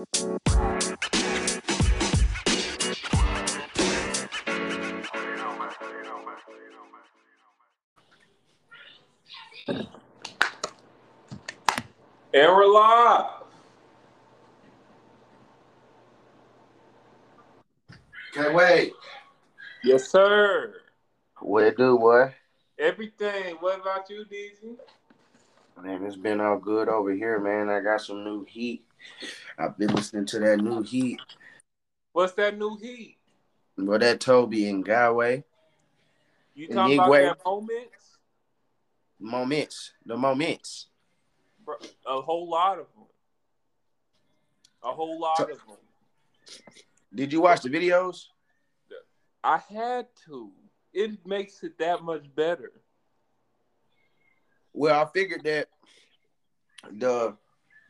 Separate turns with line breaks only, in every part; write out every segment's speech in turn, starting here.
And we're live.
Can't wait.
Yes, sir.
What it do, boy?
Everything. What about you, DZ?
Man, it's been all good over here, man. I got some new heat. I've been listening to that new heat.
What's that new heat?
Well, that Tobe Nwigwe.
You talking about that moments?
Moments. The moments.
Bro, A whole lot of them. A whole lot
So-
of them.
Did you watch the videos?
I had to. It makes it that much better.
Well, I figured that the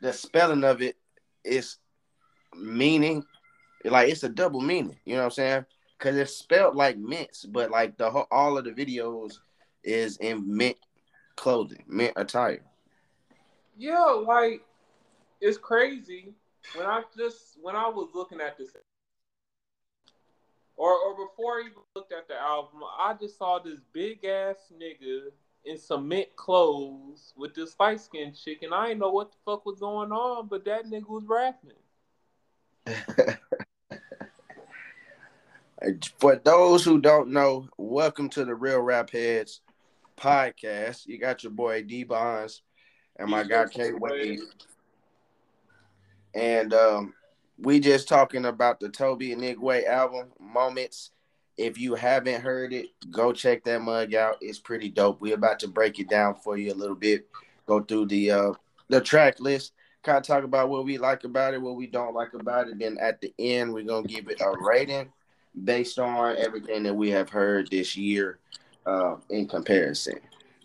the spelling of it is meaning like it's a double meaning. You know what I'm saying? Because it's spelled like mints, but like the whole, all of the videos is in mint clothing, mint attire.
Yeah, like it's crazy. When I just when I was looking at this or or before I even looked at the album, I just saw this big ass nigga in cement clothes with this light skinned chick, and I didn't know what the fuck was going on, but that nigga was rapping.
For those who don't know, welcome to the Real Rap Heads podcast. You got your boy D Bonds and my guy K Wade. And um, we just talking about the Tobe Nwigwe album, MoMints. If you haven't heard it, go check that mug out. It's pretty dope. We're about to break it down for you a little bit. Go through the uh the track list, kind of talk about what we like about it, what we don't like about it. Then at the end, we're gonna give it a rating based on everything that we have heard this year uh, in comparison.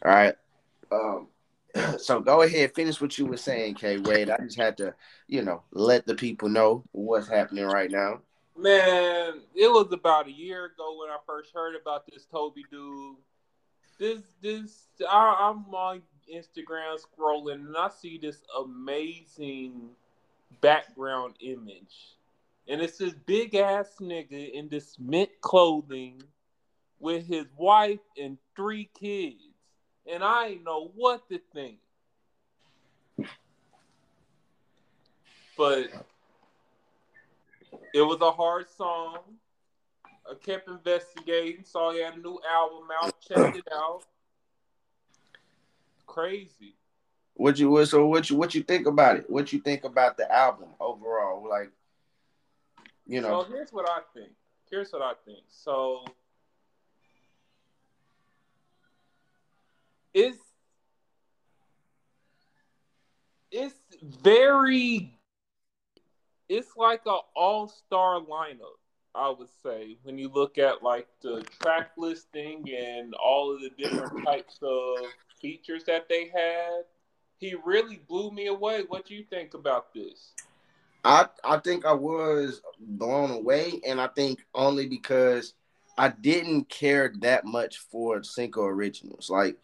All right. Um, so go ahead, finish what you were saying, K Wade. I just had to, you know, let the people know what's happening right now.
Man, it was about a year ago when I first heard about this Tobe dude. This this I, I'm on Instagram scrolling and I see this amazing background image. And it's this big ass nigga in this mint clothing with his wife and three kids. And I ain't know what to think. But it was a hard song. I kept investigating, saw he had a new album out, checked it out. Crazy.
What you what so what you what you think about it? What you think about the album overall? Like, you know,
So here's what I think. Here's what I think. So it's it's very it's like an all-star lineup, I would say, when you look at like the track listing and all of the different types of features that they had. He really blew me away. What do you think about this?
I I think I was blown away, and I think only because I didn't care that much for Cinco originals. Like,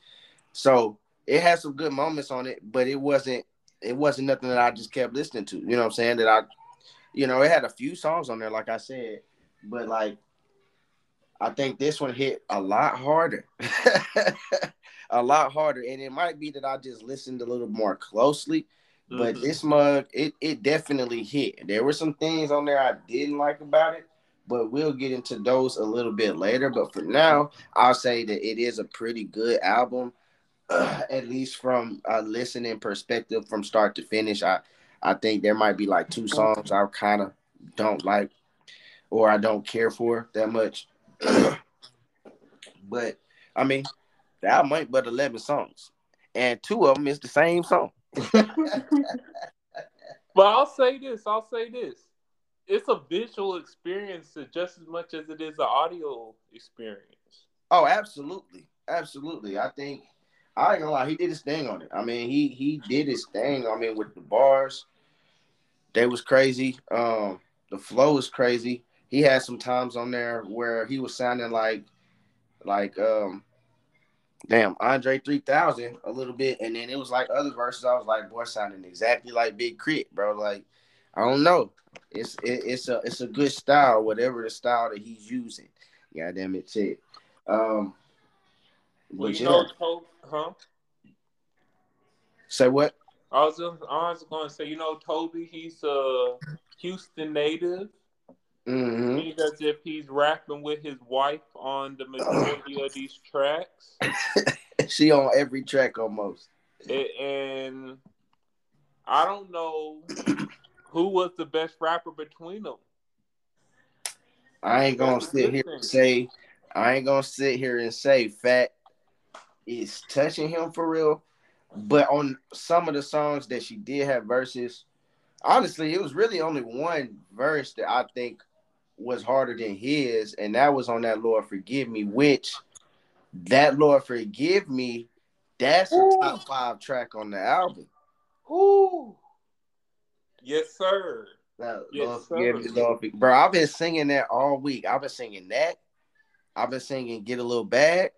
so it had some good moments on it, but it wasn't it wasn't nothing that I just kept listening to. You know what I'm saying? That I, you know, it had a few songs on there, like I said, but like I think this one hit a lot harder. a lot harder. And it might be that I just listened a little more closely. But
Mhm.
this mug, it, it definitely hit. There were some things on there I didn't like about it, but we'll get into those a little bit later. But for now, I'll say that it is a pretty good album, at least from a listening perspective from start to finish. I, I think there might be like two songs I kind of don't like or I don't care for that much. but I mean, the album ain't but 11 songs, and two of them is the same song.
But I'll say this. I'll say this. It's a visual experience just as much as it is an audio experience.
Oh, absolutely, absolutely. I think I ain't gonna lie, he did his thing on it. I mean, he he did his thing. I mean, with the bars, they was crazy. Um, the flow was crazy. He had some times on there where he was sounding like like um damn Andre 3000 a little bit, and then it was like other verses. I was like, boy, sounding exactly like Big K.R.I.T., bro. Like, I don't know. It's it, it's a it's a good style, whatever the style that he's using. God damn it, it. Um,
well, you yeah. know, huh?
Say what?
I was just, I was going to say, you know, Tobe, he's a Houston native.
Mm-hmm.
Seems as if he's rapping with his wife on the majority of these tracks.
she on every track almost.
and I don't know who was the best rapper between them.
I ain't gonna sit here and say I ain't gonna sit here and say Fat is touching him for real. But on some of the songs that she did have verses, honestly, it was really only one verse that I think was harder than his, and that was on that Lord Forgive Me, which that Lord Forgive Me, that's Ooh. a top five track on the album.
Ooh. Yes, sir.
That, yes, Lord, sir. Me, Lord, bro, I've been singing that all week. I've been singing that. I've been singing Get a Little Bag.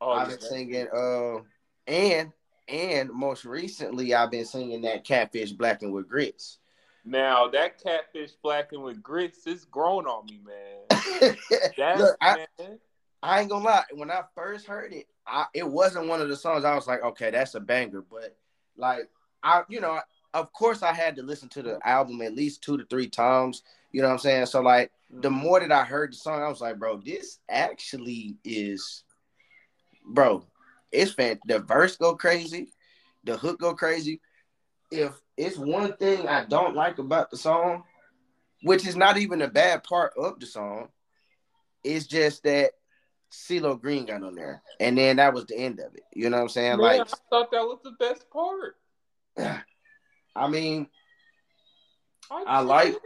Oh, I've been singing uh and and most recently, I've been singing that catfish blackened with grits.
Now that catfish blackened with grits is grown on me, man.
That's Look, I, man. I ain't gonna lie. When I first heard it, I, it wasn't one of the songs I was like, okay, that's a banger. But like, I, you know, of course, I had to listen to the album at least two to three times. You know what I'm saying? So like, the mm-hmm. more that I heard the song, I was like, bro, this actually is, bro, it's fan. The verse go crazy, the hook go crazy. If it's one thing I don't like about the song, which is not even a bad part of the song, it's just that CeeLo Green got on there, and then that was the end of it. You know what I'm saying? Man, like, I
thought that was the best part.
I mean, I, I like.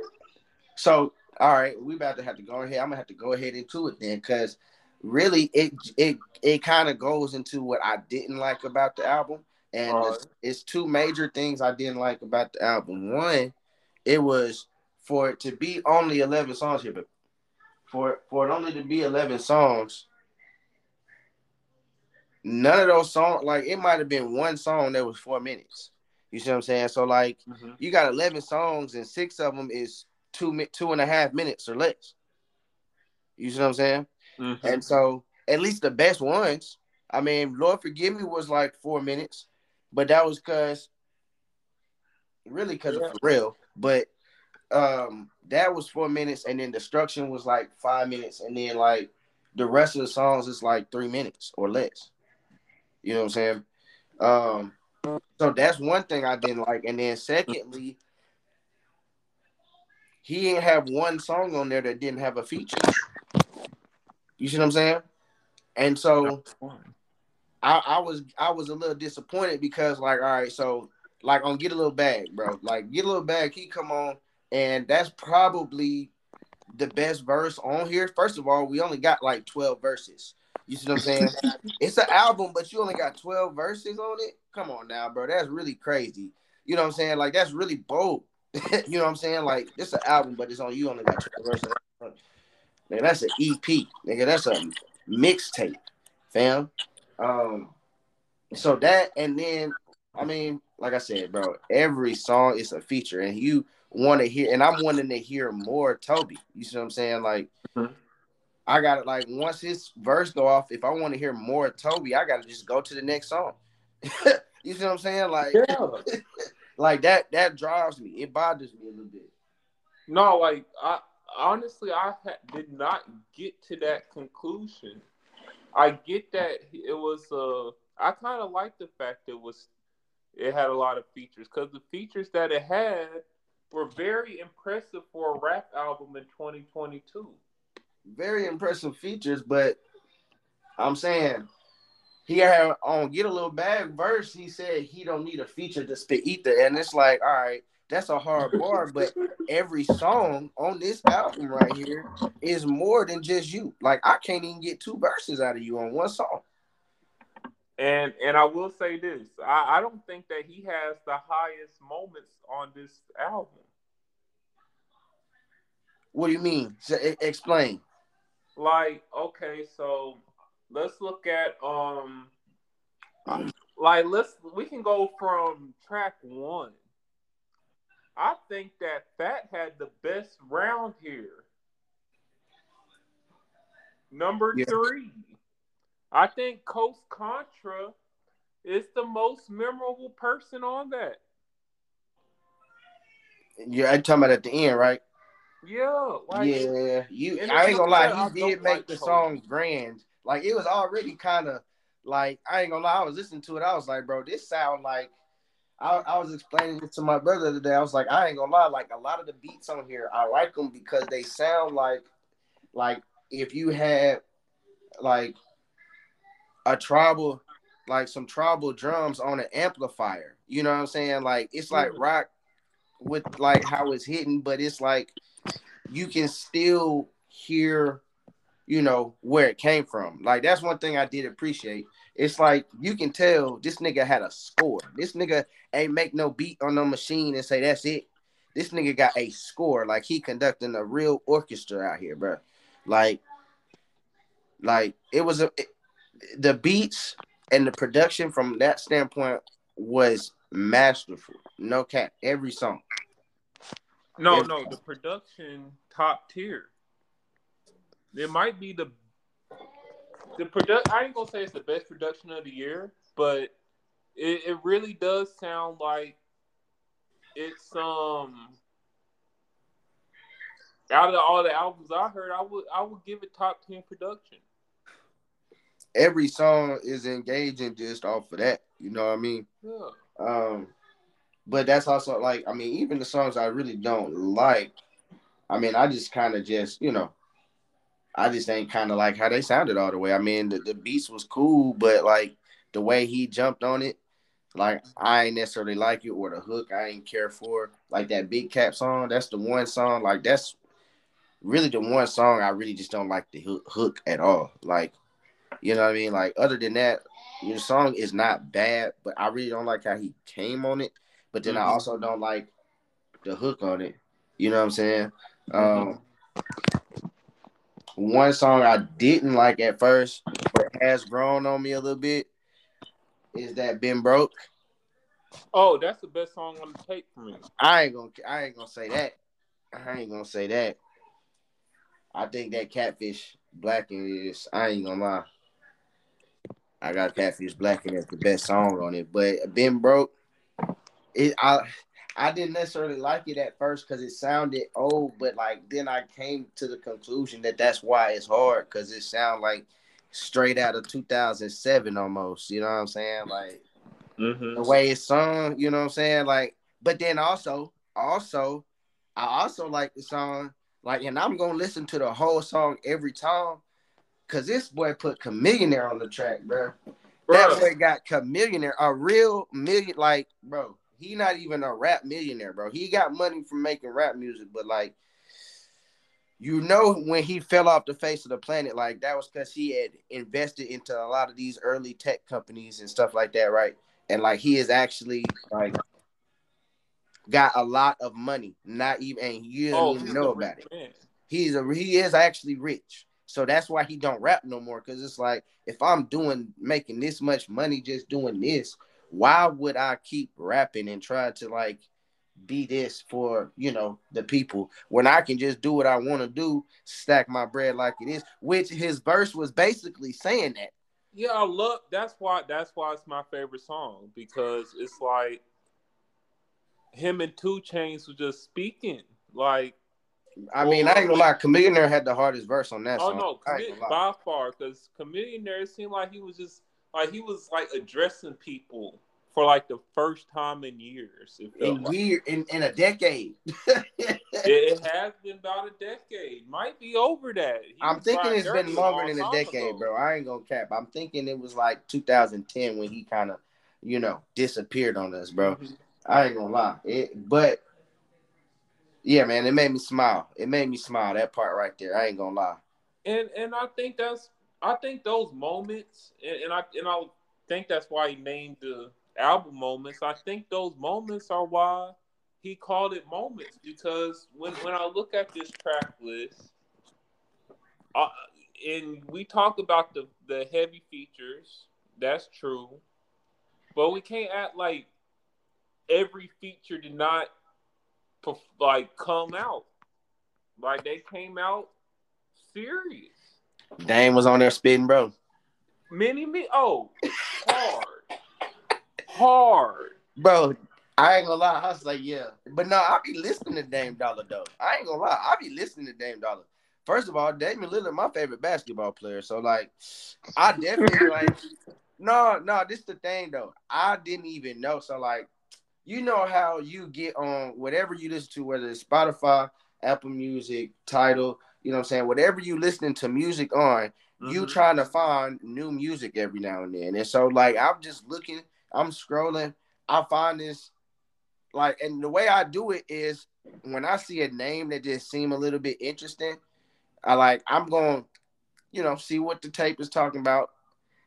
So, all right, we about to have to go ahead. I'm gonna have to go ahead into it then, because really it it it kind of goes into what I didn't like about the album. And it's, it's, two major things I didn't like about the album. One, it was for it to be only 11 songs here, but for for it only to be 11 songs, none of those songs, like it might have been one song that was four minutes. You see what I'm saying? So like mm-hmm. you got 11 songs and six of them is two two and a half minutes or less. You see what I'm saying? Mm-hmm. And so, at least the best ones, I mean, Lord Forgive Me was like four minutes, but that was because, really, because yeah. of for real. But um, that was four minutes, and then Destruction was like five minutes, and then like the rest of the songs is like three minutes or less. You know what I'm saying? Um, so that's one thing I didn't like, and then secondly, he didn't have one song on there that didn't have a feature. You see what I'm saying? And so I, I was I was a little disappointed because like all right, so like on get a little bag, bro. Like get a little bag, he come on, and that's probably the best verse on here. First of all, we only got like 12 verses. You see what I'm saying? it's an album, but you only got 12 verses on it. Come on now, bro. That's really crazy. You know what I'm saying? Like that's really bold. you know what I'm saying? Like it's an album, but it's on you only got 12 verses. Nigga, that's an EP. Nigga, that's a mixtape, fam. Um, so that and then I mean, like I said, bro, every song is a feature, and you want to hear, and I'm wanting to hear more Tobe. You see what I'm saying? Like, mm-hmm. I got it. Like once his verse go off, if I want to hear more Tobe, I got to just go to the next song. you see what I'm saying? Like, yeah. like that. That drives me. It bothers me a little bit.
No, like I honestly, I did not get to that conclusion. I get that it was. Uh, I kind of like the fact it was. It had a lot of features because the features that it had were very impressive for a rap album in 2022.
Very impressive features, but I'm saying he had on get a little bag verse. He said he don't need a feature to spit ether, and it's like, all right, that's a hard bar, but every song on this album right here is more than just you. Like I can't even get two verses out of you on one song.
And and I will say this, I, I don't think that he has the highest moments on this album.
What do you mean? So, explain.
Like, okay, so let's look at um like let's we can go from track one I think that Fat had the best round here. Number three, I think Coast Contra is the most memorable person on that.
You're talking about at the end, right?
Yeah, like
yeah, you. I ain't gonna lie,
that I
he did make
like
the
Kobe.
song grand. Like it was already kind of like I ain't gonna lie. I was listening to it. I was like, bro, this sound like. I, I was explaining it to my brother the today. I was like, I ain't gonna lie. Like a lot of the beats on here, I like them because they sound like, like if you had, like, a tribal, like some tribal drums on an amplifier. You know what I'm saying? Like it's like
Mhm.
rock with like how it's hitting, but it's like you can still hear, you know, where it came from. Like that's one thing I did appreciate. It's like you can tell this nigga had a score. This nigga ain't make no beat on no machine and say that's it. This nigga got a score. Like he conducting a real orchestra out here, bro. Like, like it was a it- the beats and the production from that standpoint was masterful. No cap. Every song.
no,
Yeah.
no, the production top tier. It might be the the product. I ain't gonna say it's the best production of the year, but it, it really does sound like it's um out of all the albums I heard, I would I would give it top ten production.
Every song is engaging just off of that. You know what I mean?
Yeah.
Um, but that's also like, I mean, even the songs I really don't like, I mean, I just kind of just, you know, I just ain't kind of like how they sounded all the way. I mean, the, the beats was cool, but like the way he jumped on it, like I ain't necessarily like it, or the hook I ain't care for. Like that Big Cat song, that's the one song, like that's really the one song I really just don't like the hook, at all. Like, you know what I mean? Like, other than that, your song is not bad, but I really don't like how he came on it. But then I
Mhm.
also don't like the hook on it. You know what I'm saying? Um, one song I didn't like at first, but has grown on me a little bit, is that "Been Broke."
Oh, that's the best song on the tape for me.
I ain't gonna, I ain't gonna say that. I ain't gonna say that. I think that Catfish Blackened is. I ain't gonna lie. I got Catfish Blackened as the best song on it, but "Been Broke," it I. I didn't necessarily like it at first because it sounded old, but like then I came to the conclusion that that's why it's hard because it sounded like straight out of 2007 almost. You know what I'm saying? Like
Mm-hmm.
the way it's sung, you know what I'm saying? Like, but then also, also, I also like the song, like, and I'm gonna listen to the whole song every time. Cause this boy put Chamillionaire on the track, bro. That boy got Chamillionaire, a real million, like, bro. He not even a rap millionaire, bro. He got money from making rap music, but like, you know, when he fell off the face of the planet, like that was because he had invested into a lot of these early tech companies and stuff like that, right? And like, he is actually like got a lot of money, not even, and you don't
Oh,
even know about it
man.
he's a he is actually rich so that's why he don't rap no more because it's like if i'm doing making this much money just doing this why would i keep rapping and try to like be this for you know the people when i can just do what i want to do stack my bread like it is which his verse was basically saying that
Yeah, I love. That's why. That's why it's my favorite song because it's like him and 2 Chainz was just speaking. Like,
i mean i ain't gonna lie chamillionaire had the hardest verse on that
oh
song
no, Chamele- by far, because Chamillionaire seemed like he was just like he was like addressing people for like the first time in years.
In
like.
year in, in a decade
It, it has been about a decade. Might be over that. He
I'm thinking it's been longer than a decade,
ago.
bro. I ain't gonna cap. I'm thinking it was like 2010 when he kind of, you know, disappeared on us, bro.
Mhm.
I ain't gonna lie. It, but yeah, man, it made me smile. It made me smile. That part right there. I ain't gonna lie.
and and I think that's I think those moments, and, and I and I think that's why he named the album moments. I think those moments are why he called it moments because when when I look at this track list, uh, and we talk about the the heavy features, that's true, but we can't act like every feature did not like come out. Like they came out serious.
Dame was on there spitting, bro.
Many me oh hard. Hard.
Bro, I ain't gonna lie. I was like, yeah. But no, I be listening to Dame Dollar though. I ain't gonna lie. I be listening to Dame Dollar. First of all, Damian Lillard, my favorite basketball player. So like, I definitely like. No, no, this the thing though. I didn't even know. So like, you know how you get on whatever you listen to, whether it's Spotify, Apple Music, Tidal. you know what I'm saying? Whatever you listening to music on, mm-hmm. you trying to find new music every now and then. And so like I'm just looking, I'm scrolling, I find this like and the way I do it is when I see a name that just seem a little bit interesting, I like I'm going, you know, see what the tape is talking about,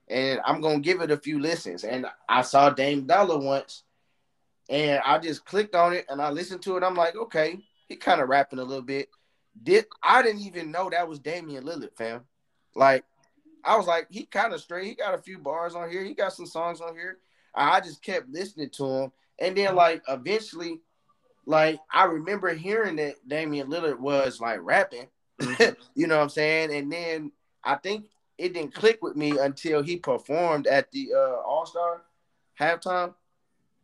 and I'm gonna give it a few listens. And I saw Dame Dollar once, and I just clicked on it and I listened to it. I'm like, okay, he kind of rapping a little bit. Did I didn't even know that was Damian Lillard, fam. Like, I was like, he kind of straight. He got a few bars on here. He got some songs on here. I just kept listening to him, and then like eventually, like I remember hearing that Damian Lillard was like rapping, you know what I'm saying? And then I think it didn't click with me until he performed at the uh, All Star halftime.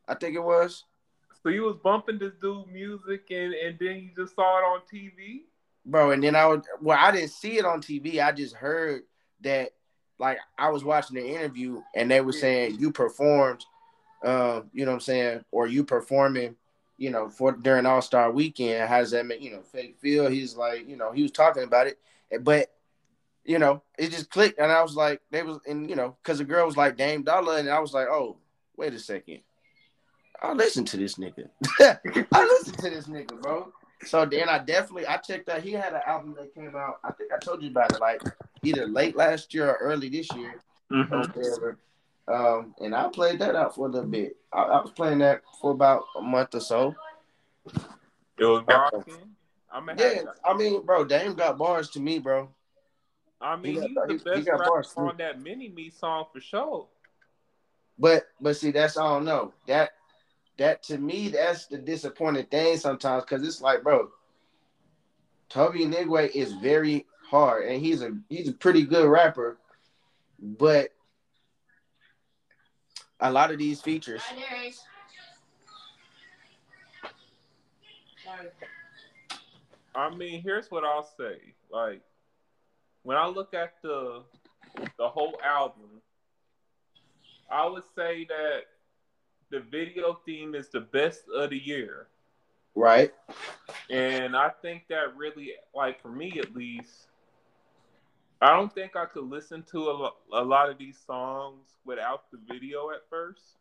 I think it was.
So you was bumping this dude music and and then you just saw it on TV?
Bro, and then I would well, I didn't see it on TV. I just heard that like I was watching the interview and they were saying you performed uh, you know what I'm saying, or you performing you know, for during All Star Weekend. How does that make you know fake feel? He's like, you know, he was talking about it, but you know, it just clicked, and I was like, they was, and you know, because the girl was like Dame Dollar, and I was like, oh, wait a second, I'll listen to this nigga. I listen to this nigga, bro. So then I definitely I checked out. He had an album that came out. I think I told you about it, like either late last year or early this year. Mm-hmm. Um, and I played that out for a little bit. I, I, was playing that for about a month or so.
It was rocking. I'm
yeah, I mean, bro, Dame got bars to me, bro.
I mean, he he's the he, best he rapper on that mini me song for sure.
But but see, that's all don't. That that to me, that's the disappointing thing sometimes because it's like, bro, Tobe Nwigwe is very hard and he's a he's a pretty good rapper, but a lot of these features.
I mean, here's what I'll say. Like, when I look at the the whole album, I would say that the video theme is the best of the year.
Right.
And I think that really, like for me at least, I don't think I could listen to a, a lot of these songs without the video at first.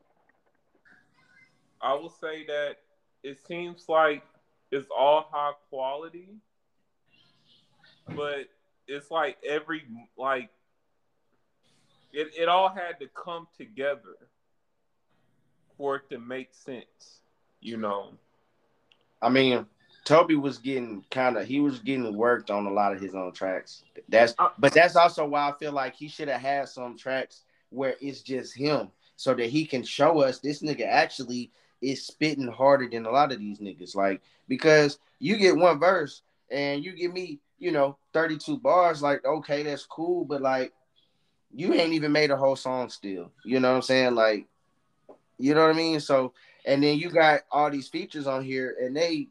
I will say that it seems like it's all high quality, but it's like every like it, it all had to come together for it to make sense, you know.
I mean, Tobe was getting kind of he was getting worked on a lot of his own tracks. That's uh, but that's also why I feel like he should have had some tracks where it's just him, so that he can show us this nigga actually is spitting harder than a lot of these niggas. Like because you get one verse and you give me you know 32 bars, like okay that's cool, but like you ain't even made a whole song still. You know what I'm saying? Like you know what I mean? So and then you got all these features on here and they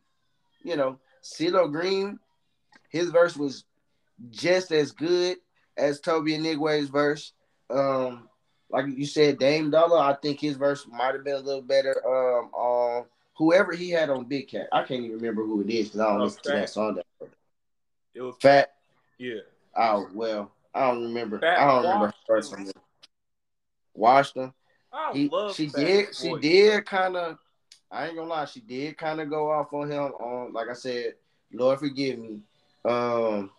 you know, CeeLo Green, his verse was just as good as Tobe Nwigwe's verse. Um, like you said, Dame Dollar, I think his verse might have been a little better. Um, on whoever he had on Big Cat, I can't even remember who it is because I don't oh, listen fat. to that song. That
it was
fat.
Yeah.
Oh well, I don't remember. Fat I don't remember her first one. Washington.
He,
she did. She did kind of I ain't gonna lie, she did kind of go off on him on, like I said, Lord forgive me. Um,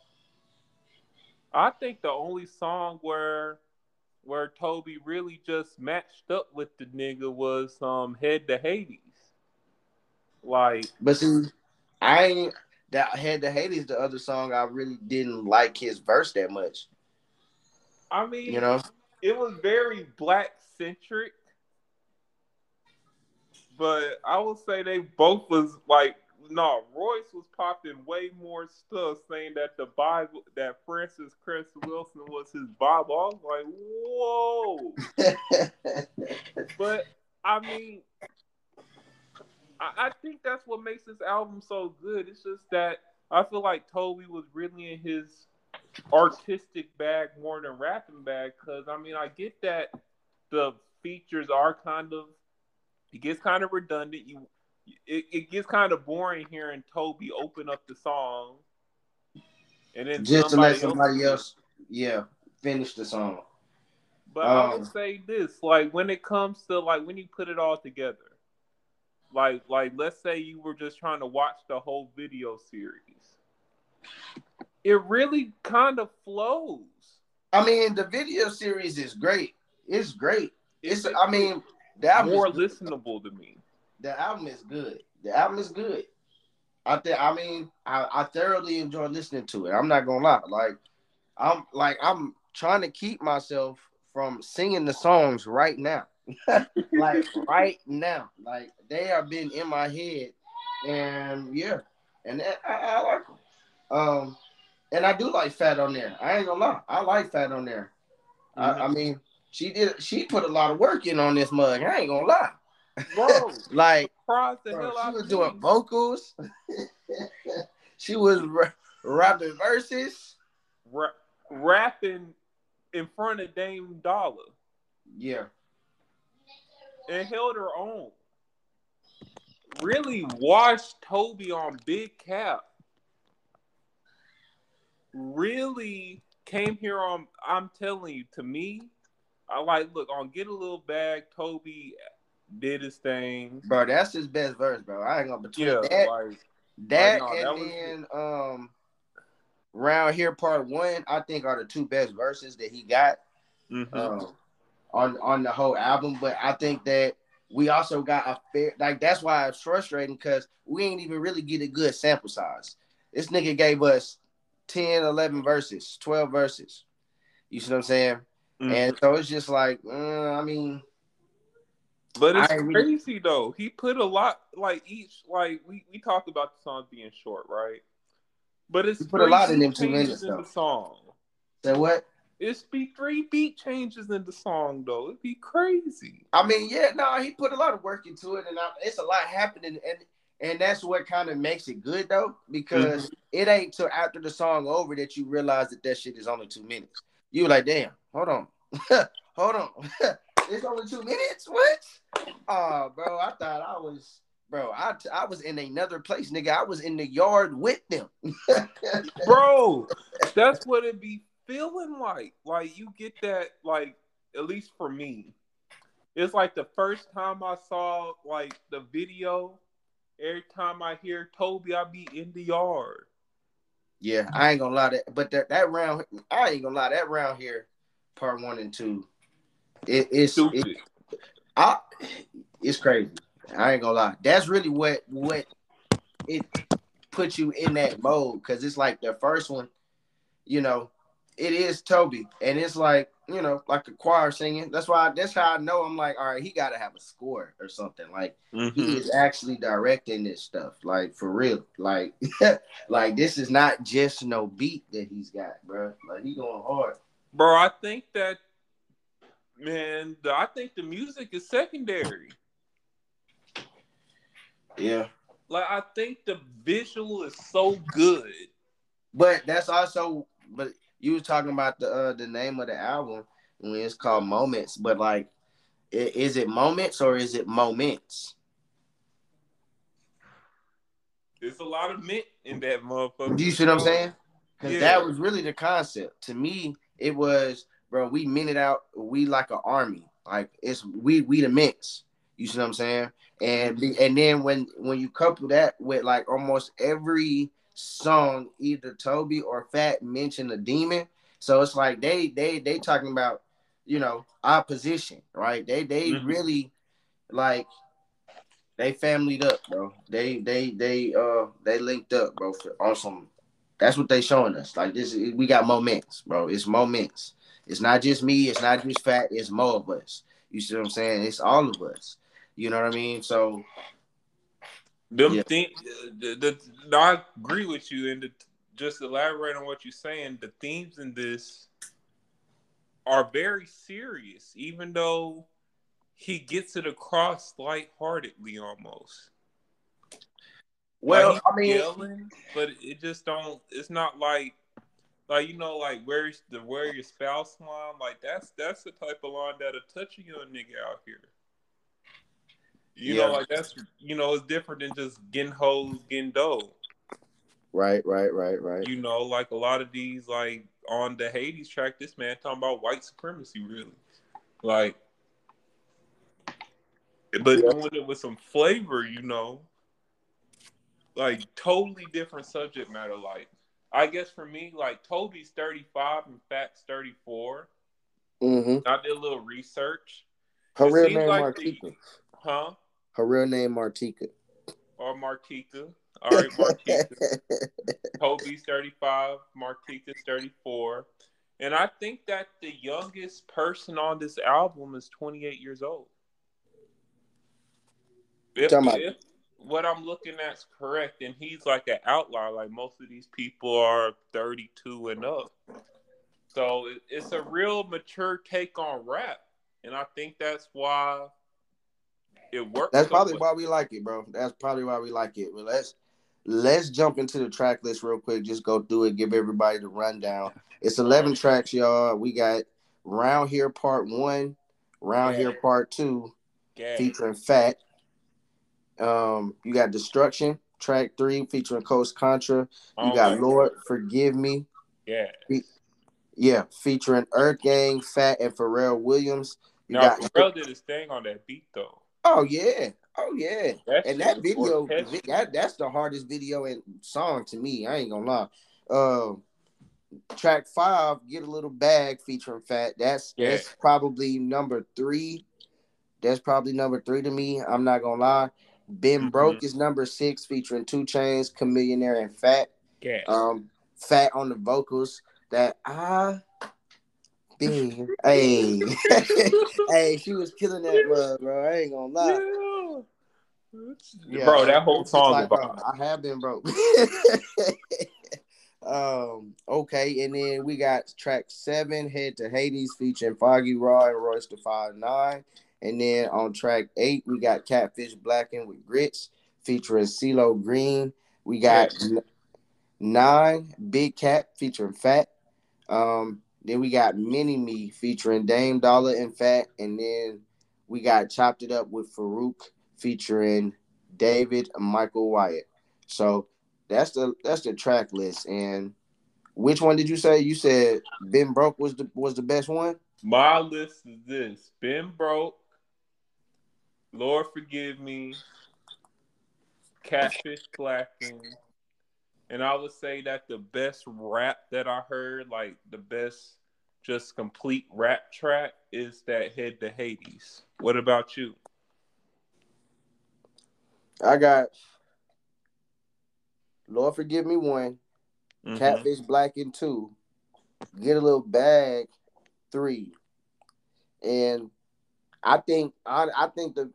I think the only song where where Tobe really just matched up with the nigga was um Head to Hades. Like,
but see, I ain't that Head to Hades. The other song I really didn't like his verse that much.
I mean,
you know,
it was very black centric but I will say they both was like no, Royce was popping way more stuff saying that the Bible that Frances Cress Welsing was his Bible. I was like, whoa. but I mean, I, I think that's what makes this album so good. It's just that I feel like Tobe was really in his artistic bag more than rapping bag. Because I mean, I get that the features are kind of it gets kind of redundant. You it, it gets kind of boring hearing Tobe open up the song
and then just to let somebody else, yeah, finish the song.
But um, I would say this, like when it comes to like when you put it all together, like like let's say you were just trying to watch the whole video series. It really kind of flows.
I mean, the video series is great. It's great. It's, it's I mean,
that more listenable to me.
The album is good. The album is good. I think. I mean, I, I thoroughly enjoy listening to it. I'm not gonna lie. Like, I'm like I'm trying to keep myself from singing the songs right now. like right now. Like they have been in my head, and yeah, and I, I like them. Um, and I do like Fat on there. I ain't gonna lie, I like Fat on there. Mm-hmm. I, I, mean, she did. She put a lot of work in on this mug. I ain't gonna lie. Bro, like bro, she was doing vocals. she was rapping verses,
Ra- rapping in front of Dame Dollar.
Yeah,
and held her own. Really watched Tobe on Big Cat. Really came here on. I'm telling you, to me, I like look on Get a Little Bag. Tobe did his thing,
bro. That's his best verse, bro. I ain't gonna between yeah, that, like, that like, no, and that then um, round here part one. I think are the two best verses that he got. Mm-hmm. Um, on on the whole album. But I think that we also got a fair like that's why it's frustrating because we ain't even really get a good sample size. This nigga gave us 10, 11 verses, 12 verses. You see what I'm saying? Mm-hmm. And so it's just like, uh, I mean,
but it's crazy really... though. He put a lot, like each, like we we talked about the song being short, right? But it's
put a lot in them two minutes in though.
the song.
That what?
It's be three beat changes in the song though. It'd be crazy.
I mean, yeah, no, he put a lot of work into it, and I, it's a lot happening, and and that's what kind of makes it good though, because mm-hmm. it ain't till after the song over that you realize that that shit is only two minutes. You like, damn, hold on, hold on, it's only two minutes. What? Oh, bro, I thought I was. Bro, I, I was in another place, nigga. I was in the yard with them.
bro, that's what it be feeling like. Like you get that, like at least for me, it's like the first time I saw like the video. Every time I hear Tobe, I be in the yard.
Yeah, I ain't gonna lie that, but that that round, I ain't gonna lie that round here, part one and two, it, it's it, I, it's crazy. I ain't gonna lie. That's really what what it puts you in that mode because it's like the first one, you know, it is Tobe, and it's like you know, like a choir singing. That's why that's how I know I'm like, all right, he got to have a score or something. Like mm-hmm. he is actually directing this stuff, like for real. Like, like this is not just no beat that he's got, bro. Like he going hard,
bro. I think that man, I think the music is secondary.
Yeah.
Like I think the visual is so good.
But that's also but you were talking about the uh, the name of the album when it's called Moments, but like, is it Moments or is it Moments?
There's a lot of mint in that motherfucker.
Do you see what I'm saying? Because yeah. that was really the concept. To me, it was, bro. We minted out. We like an army. Like it's we we the mints. You see what I'm saying? And and then when when you couple that with like almost every song either Tobe or Fat mentioned a demon. So it's like they they they talking about you know opposition, right? They they mm-hmm. really like they familyed up, bro. They they they uh they linked up, bro, for, on some. That's what they showing us. Like this, is, we got moments, bro. It's moments. It's not just me. It's not just fat. It's more of us. You see what I'm saying? It's all of us. You know what I mean? So
Them yeah. think the, the, the, I agree with you, and the, just elaborate on what you're saying. The themes in this are very serious, even though he gets it across lightheartedly almost.
Well, like I mean,
yelling, but it just don't. It's not like, like you know, like where's the where your spouse line? Like that's that's the type of line that'll touch a young nigga out here. You yeah. know, like that's you know, it's different than just getting hoes, getting dough.
Right, right, right, right.
You know, like a lot of these, like on the Hades track, this man talking about white supremacy, really, like, but yeah. doing it with some flavor, you know, like totally different subject matter. Like, I guess for me, like Tobe's thirty five and Fat's thirty four.
Mm-hmm.
I did a little research.
Her real name like Martika. The,
huh?
Her real name Martika.
Or Martika. All right, Martika. Tobe's 35, Martika's 34. And I think that the youngest person on this album is 28 years old. If, if what I'm looking at is correct, and he's like an outlier, like most of these people are 32 and up. So it's a real mature take on rap. And I think that's why it works.
That's so probably why we like it, bro. That's probably why we like it. Let's let's jump into the track list real quick. Just go through it, give everybody the rundown. It's 11 tracks, y'all. We got Round Here Part 1, Round yeah. Here Part 2, yeah. featuring Fat. Um, you got Destruction, track 3, featuring Coast Contra. You oh got Lord God. Forgive Me.
Yeah.
Fe- yeah, featuring Earth Gang, Fat, and Pharrell Williams.
You no, got Pharrell did his thing on that beat, though.
Oh, yeah. Oh yeah, that and that video, that that's the hardest video and song to me. I ain't gonna lie. Uh, track five, get a little bag featuring Fat. That's yeah. that's probably number three. That's probably number three to me. I'm not gonna lie. Been mm-hmm. Broke is number six, featuring 2 Chainz, Chamillionaire, and Fat.
Yeah.
Um, Fat on the vocals. That I been hey hey, she was killing that mug, bro. I ain't gonna lie.
Yeah. Yeah, bro, that whole song like, about
bro, I have been broke. um, okay, and then we got track seven, Head to Hades, featuring Foggy Raw and Royce da Five Nine. And then on track eight, we got Catfish Blackened with Grits, featuring CeeLo Green. We got n- nine, Big Cat, featuring Fat. Um, then we got Mini Me, featuring Dame Dollar and Fat. And then we got Chopped It Up with Farouk featuring David Michael Wyatt. So that's the that's the track list. And which one did you say? You said Been Broke was the was the best one?
My list is this. Been Broke, Lord Forgive Me, Catfish Blackened. And I would say that the best rap that I heard, like the best just complete rap track, is that Head to Hades. What about you?
I got Lord forgive me one, mm-hmm. Catfish Blackened two, Get a Little Bag three, and I think I, I think the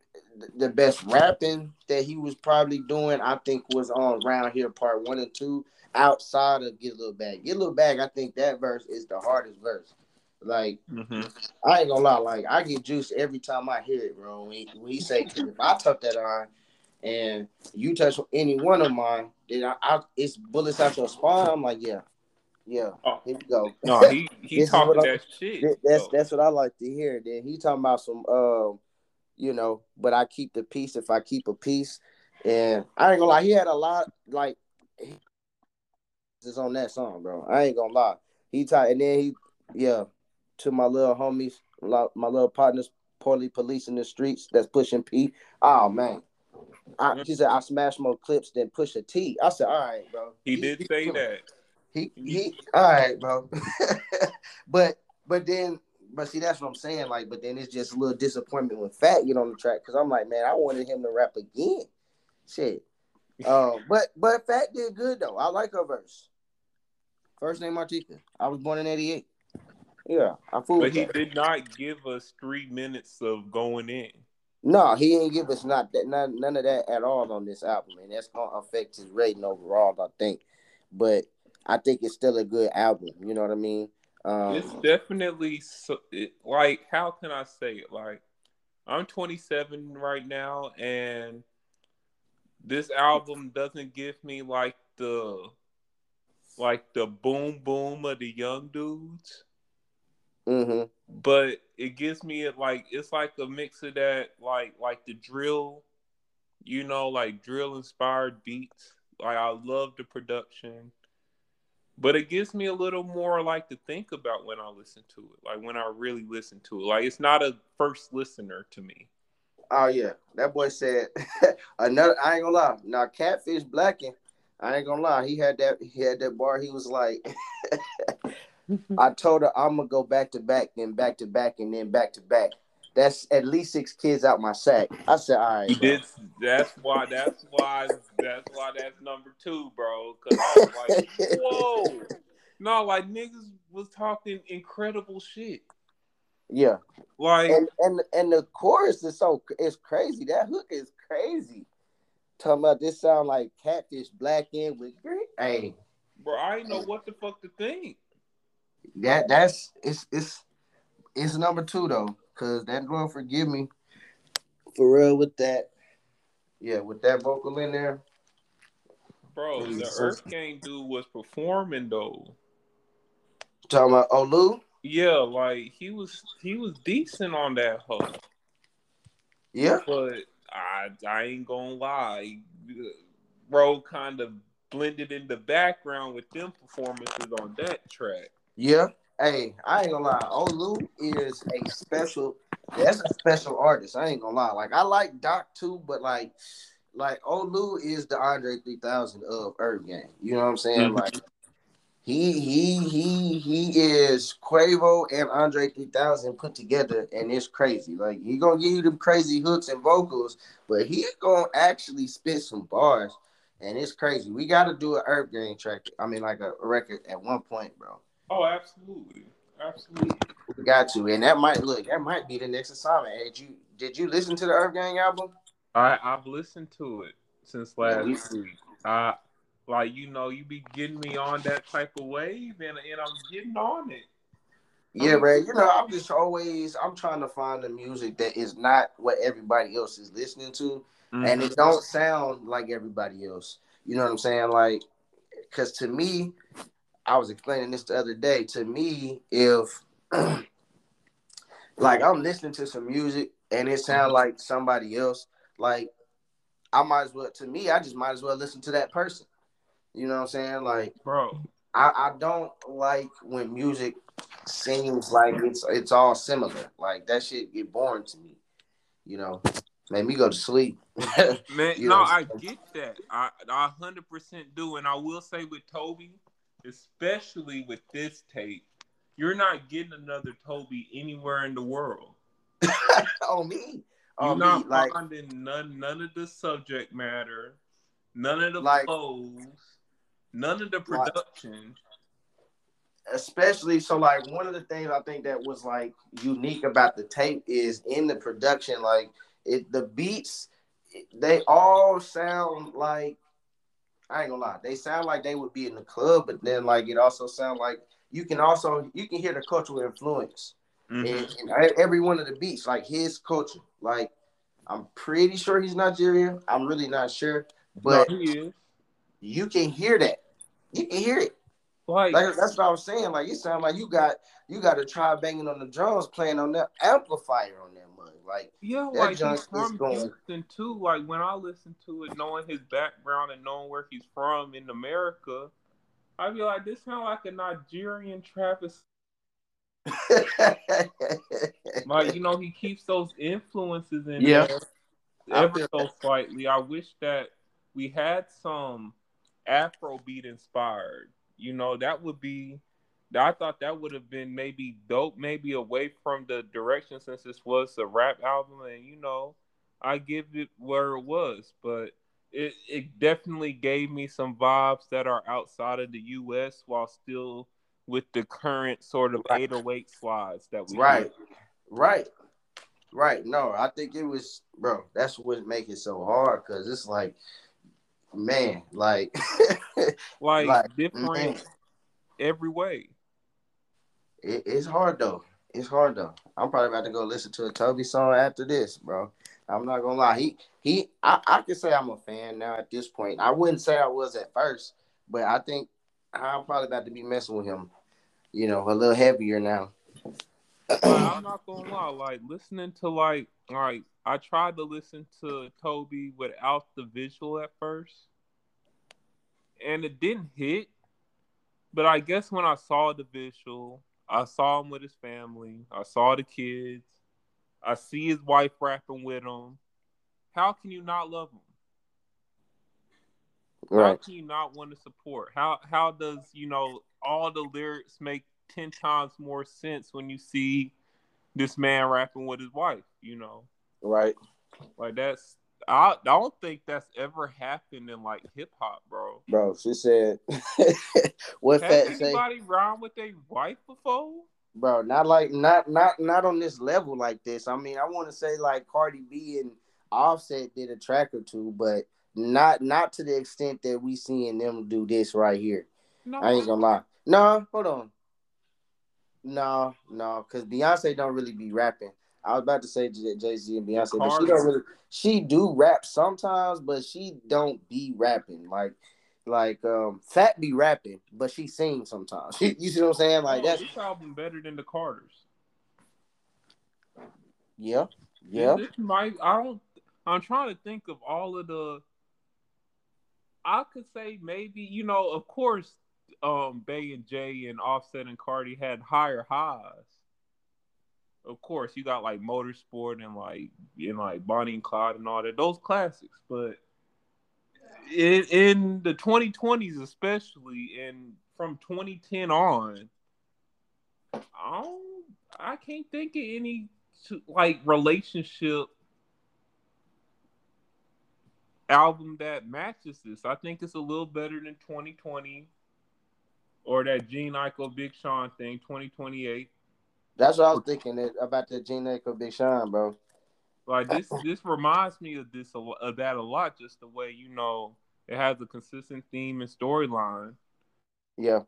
the best rapping that he was probably doing I think was on Round Here Part one and two outside of Get a Little Bag. Get a Little Bag, I think that verse is the hardest verse. Like mm-hmm. I ain't gonna lie, like I get juice every time I hear it, bro. When he, when he say if I tuck that on, and you touch any one of mine, then I, I it's bullets out your spine. I'm like, yeah, yeah, oh. here we go.
No, he he talking that shit.
That's that's what I like to hear. Then he talking about some, um, you know, but I keep the peace if I keep a peace. And I ain't gonna lie, he had a lot like is on that song, bro. I ain't gonna lie. He tied, and then he, yeah, to my little homies, my little partners, poorly policing the streets that's pushing P. Oh man, I, he said I smashed more clips than Pusha T. I said, all right, bro.
He, he did he, say that.
He he. All right, bro. but but then but see that's what I'm saying. Like, but then it's just a little disappointment when Fat get on the track because I'm like, man, I wanted him to rap again. Shit. Um, but but Fat did good though. I like her verse. First name Martika. I was born in '88. Yeah, I fooled.
But he did not give us three minutes of going in.
No, he ain't give us not that none, none of that at all on this album, and that's gonna affect his rating overall, I think. But I think it's still a good album. You know what I mean?
Um, it's definitely so, it, like how can I say it? Like I'm 27 right now, and this album doesn't give me like the like the boom boom of the young dudes. Mm-hmm. But it gives me it like it's like a mix of that, like like the drill, you know, like drill inspired beats. Like I love the production, but it gives me a little more like to think about when I listen to it, like when I really listen to it. Like it's not a first listener to me.
Oh yeah, that boy said another. I ain't gonna lie. Now Catfish Blackened. I ain't gonna lie. He had that. He had that bar. He was like, I told her I'm gonna go back to back, then back to back, and then back to back. That's at least six kids out my sack. I said, all right.
He did. That's why. That's why. That's why. That's number two, bro. Because I was like, whoa. No, like niggas was talking incredible shit.
Yeah. Like and and and the chorus is so it's crazy. That hook is crazy. Talking about this sound like Catfish Blackened with green. Hey.
Bro, I didn't know what the fuck to think.
That that's it's it's it's number two though, cause that girl forgive me for real with that. Yeah, with that vocal in there.
Bro, the Earth Gang dude was performing though.
Talking about oh, Olu?
Yeah, like he was he was decent on that hook. Yeah. But I I ain't gonna lie. Bro kind of blended in the background with them performances on that track.
Yeah. Hey, I ain't gonna lie. Olu is a special. That's a special artist. I ain't gonna lie. Like I like Doc too, but like, like Olu is the Andre 3000 of Earth Gang. You know what I'm saying? Mm-hmm. Like, he he he he is Quavo and Andre 3000 put together, and it's crazy. Like he gonna give you them crazy hooks and vocals, but he gonna actually spit some bars, and it's crazy. We got to do an Earth Gang track. I mean, like a record at one point, bro.
Oh, absolutely, absolutely.
We got to, and that might look that might be the next assignment. Did you did you listen to the Earth Gang album?
I I've listened to it since last yeah, week. I like you know you be getting me on that type of wave, and and I'm getting on it.
Yeah, bro. You know, I'm just always I'm trying to find the music that is not what everybody else is listening to, mm-hmm. and it don't sound like everybody else. You know what I'm saying? Like, because to me, I was explaining this the other day. To me, if like I'm listening to some music and it sounds mm-hmm. like somebody else, like I might as well. To me, I just might as well listen to that person. You know what I'm saying? Like,
bro,
I, I don't like when music seems like it's it's all similar. Like that shit get boring to me. You know, made me go to sleep.
Man, no, I get that. I I hundred percent do, and I will say with Tobe, especially with this tape, you're not getting another Tobe anywhere in the world.
oh me.
You're oh, not me. finding none none of the subject matter, none of the like, flows, none of the production. Like,
especially so like one of the things I think that was like unique about the tape is in the production, like it the beats they all sound like I ain't gonna lie. They sound like they would be in the club, but then like it also sound like you can also you can hear the cultural influence mm-hmm. in, in, every one of the beats, like his culture. Like I'm pretty sure he's Nigerian. I'm really not sure, but no, you can hear that. You can hear it. Like, like, that's what I was saying. Like it sounds like you got you got to try banging on the drums, playing on that amplifier on that mug. Like
yeah, that like he's from Houston too. Like when I listen to it, knowing his background and knowing where he's from in America, I feel like this sounds like a Nigerian Travis. like you know, he keeps those influences in yeah. there ever so slightly. I wish that we had some Afrobeat inspired you know, that would be. I thought that would have been maybe dope, maybe away from the direction since this was a rap album, and you know, I give it where it was, but it it definitely gave me some vibes that are outside of the U.S. while still with the current sort of right. 808 slides that we
right, right. Right. No, I think it was, bro. That's what make it so hard because it's like, man, like,
like, like different man. every way.
It, it's hard though. It's hard though. I'm probably about to go listen to a Tobe song after this, bro. I'm not gonna lie. He he. I, I can say I'm a fan now at this point. I wouldn't say I was at first, but I think I'm probably about to be messing with him. You know, a little heavier now.
I'm not gonna lie, like listening to like like I tried to listen to Tobe without the visual at first, and it didn't hit. But I guess when I saw the visual, I saw him with his family. I saw the kids. I see his wife rapping with him. How can you not love him? Right. How can you not want to support? How how does you know all the lyrics make ten times more sense when you see this man rapping with his wife, you know.
Right.
Like that's I, I don't think that's ever happened in like hip hop, bro.
Bro, she said
what Has Fat anybody say? rhyme with a wife before?
Bro, not like not not not on this level like this. I mean, I want to say like Cardi B and Offset did a track or two, but not not to the extent that we seeing them do this right here. No. I ain't gonna lie. No, hold on. No, no, because Beyonce don't really be rapping. I was about to say Jay Z and Beyonce, but she don't really. She do rap sometimes, but she don't be rapping like like um Fat be rapping, but she sings sometimes. you see what I'm saying? Like oh, that's
this album better than the Carters.
Yeah, yeah.
This might. I don't. I'm trying to think of all of the. I could say maybe you know, of course, um Bey and Jay and Offset and Cardi had higher highs. Of course, you got like Motorsport and like in like Bonnie and Clyde and all that, those classics. But in, in the 2020s, especially, and from 2010 on, I don't, I can't think of any like relationship album that matches this. I think it's a little better than 2020 or that Jhené Aiko Big Sean thing, 2028.
That's what I was thinking about the Jhené Aiko Big Sean, bro.
Like this, this reminds me of this of that a lot. Just the way you know it has a consistent theme and storyline.
Yeah.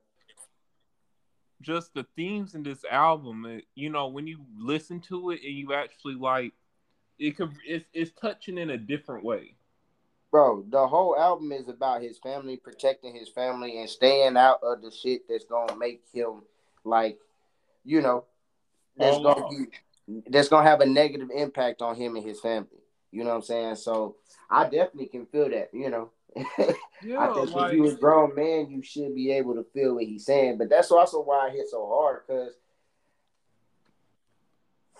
Just the themes in this album, it, you know, when you listen to it and you actually like, it could it's it's touching in a different way
bro, the whole album is about his family, protecting his family, and staying out of the shit that's gonna make him like, you know, that's oh, gonna be that's gonna have a negative impact on him and his family. You know what I'm saying? So I definitely can feel that. You know. yeah, I think like, if you a grown man, you should be able to feel what he's saying. But that's also why I hit so hard because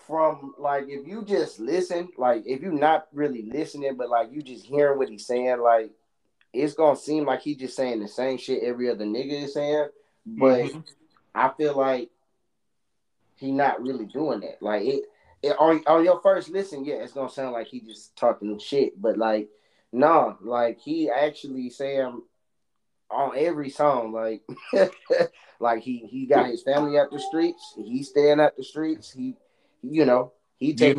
from like if you just listen, like if you're not really listening, but like you just hearing what he's saying, like it's gonna seem like he's just saying the same shit every other nigga is saying. But mm-hmm. I feel like he not really doing that. Like it, it on, on your first listen, yeah, it's gonna sound like he just talking shit. But like, no, like he actually saying on every song, like, like he he got his family at the streets. He's staying at the streets. He you know, he takes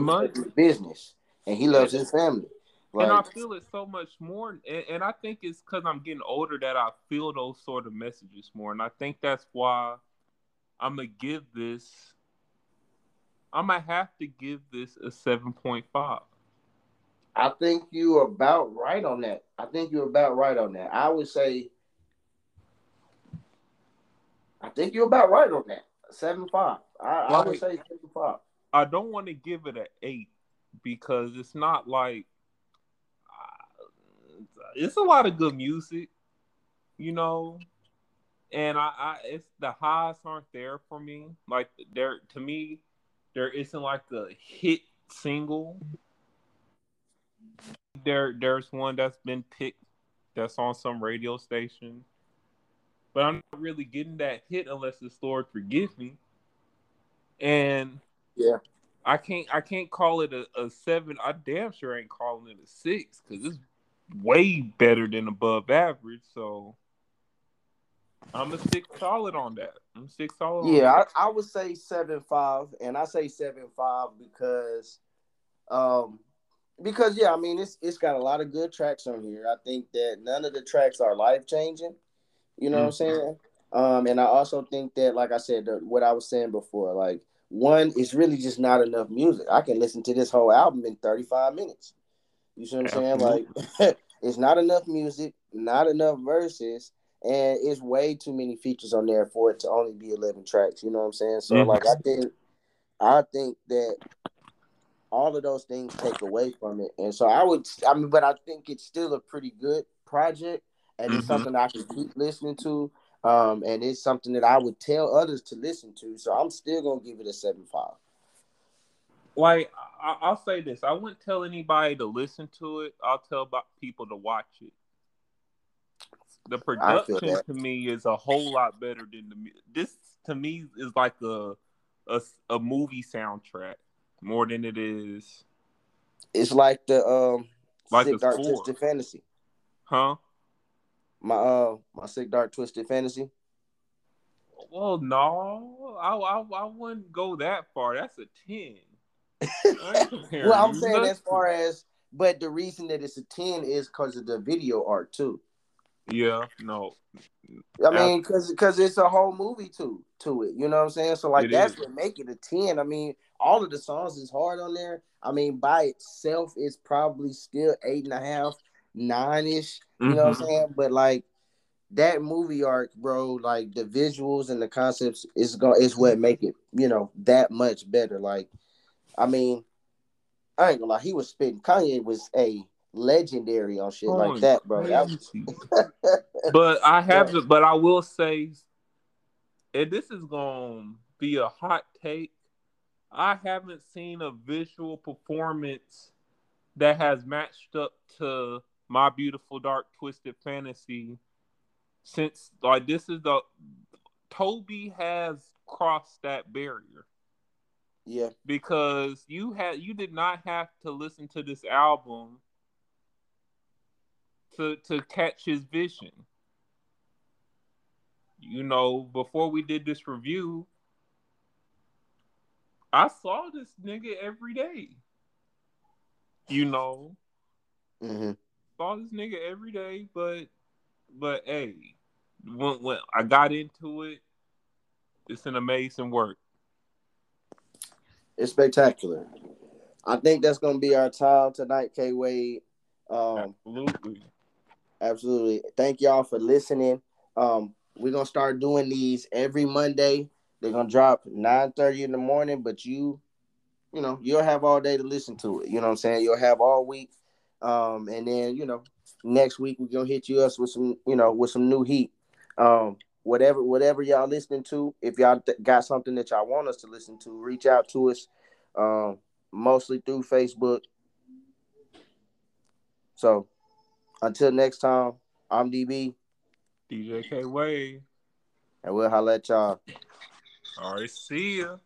business and he loves his family.
Like, and I feel it so much more, and, and I think it's because I'm getting older that I feel those sort of messages more, and I think that's why I'm gonna give this. I'm gonna have to give this a seven point five.
I think you're about right on that. I think you're about right on that. I would say. I think you're about right on that. Seven five. I, I would say seven five.
I don't want to give it an eight because it's not like uh, it's a lot of good music, you know, and I, I it's the highs aren't there for me. Like there to me, there isn't like a hit single. There there's one that's been picked that's on some radio station. But I'm not really getting that hit unless the Lord Forgive Me. And
yeah.
I can't I can't call it a, a seven. I damn sure ain't calling it a six because it's way better than above average. So I'm a six solid on that. I'm six solid.
Yeah, I, I, would say seven five, and I say seven five because Um, because yeah, I mean it's it's got a lot of good tracks on here. I think that none of the tracks are life changing. You know mm-hmm. what I'm saying? Um, and I also think that, like I said, the, what I was saying before, like one, it's really just not enough music. I can listen to this whole album in 35 minutes. You see what I'm saying? Like it's not enough music, not enough verses, and it's way too many features on there for it to only be 11 tracks. You know what I'm saying? So mm-hmm. like I think, I think that all of those things take away from it. And so I would, I mean, but I think it's still a pretty good project, and mm-hmm. it's something I can keep listening to. Um, and it's something that I would tell others to listen to. So I'm still gonna give it a seven five.
Like I- will say this, I wouldn't tell anybody to listen to it. I'll tell about people to watch it. The production to me is a whole lot better than the this to me is like a a, a movie soundtrack more than it is.
It's like the um like sick dark twisted fantasy.
Huh?
My uh my sick dark twisted fantasy.
Well, no, I, I I wouldn't go that far. That's a ten.
well, I'm saying nothing. as far as, but the reason that it's a ten is because of the video art too.
Yeah, no.
I mean, because because it's a whole movie to to it. You know what I'm saying? So like it that's is. what make it a ten. I mean, all of the songs is hard on there. I mean, by itself, it's probably still eight and a half, nine ish. You mm-hmm. know what I'm mm-hmm. saying? But like that movie arc, bro, like the visuals and the concepts is going is what make it, you know, that much better. Like, I mean, I ain't gonna lie, he was spitting. Kanye was a legendary on shit oh, like that, bro.
but I have to, but I will say, and this is gonna be a hot take. I haven't seen a visual performance that has matched up to my beautiful dark twisted fantasy since like this is the Tobe has crossed that barrier.
Yeah.
Because you had you did not have to listen to this album to to catch his vision. You know, before we did this review, I saw this nigga every day. You know,
mm-hmm.
This nigga every day, but but hey, when when I got into it, it's an amazing work.
It's spectacular. I think that's gonna be our time tonight, K Wade.
Um, absolutely,
absolutely. Thank y'all for listening. Um, we're gonna start doing these every Monday. They're gonna drop 9 30 in the morning, but you, you know, you'll have all day to listen to it. You know what I'm saying? You'll have all week. Um, and then, you know, next week we're gonna hit you up with some, you know, with some new heat. Um, whatever, whatever y'all listening to, if y'all th- got something that y'all want us to listen to, reach out to us. Um, mostly through Facebook. So until next time, I'm DB.
DJ K Wade.
And we'll holla at y'all.
All right, see ya.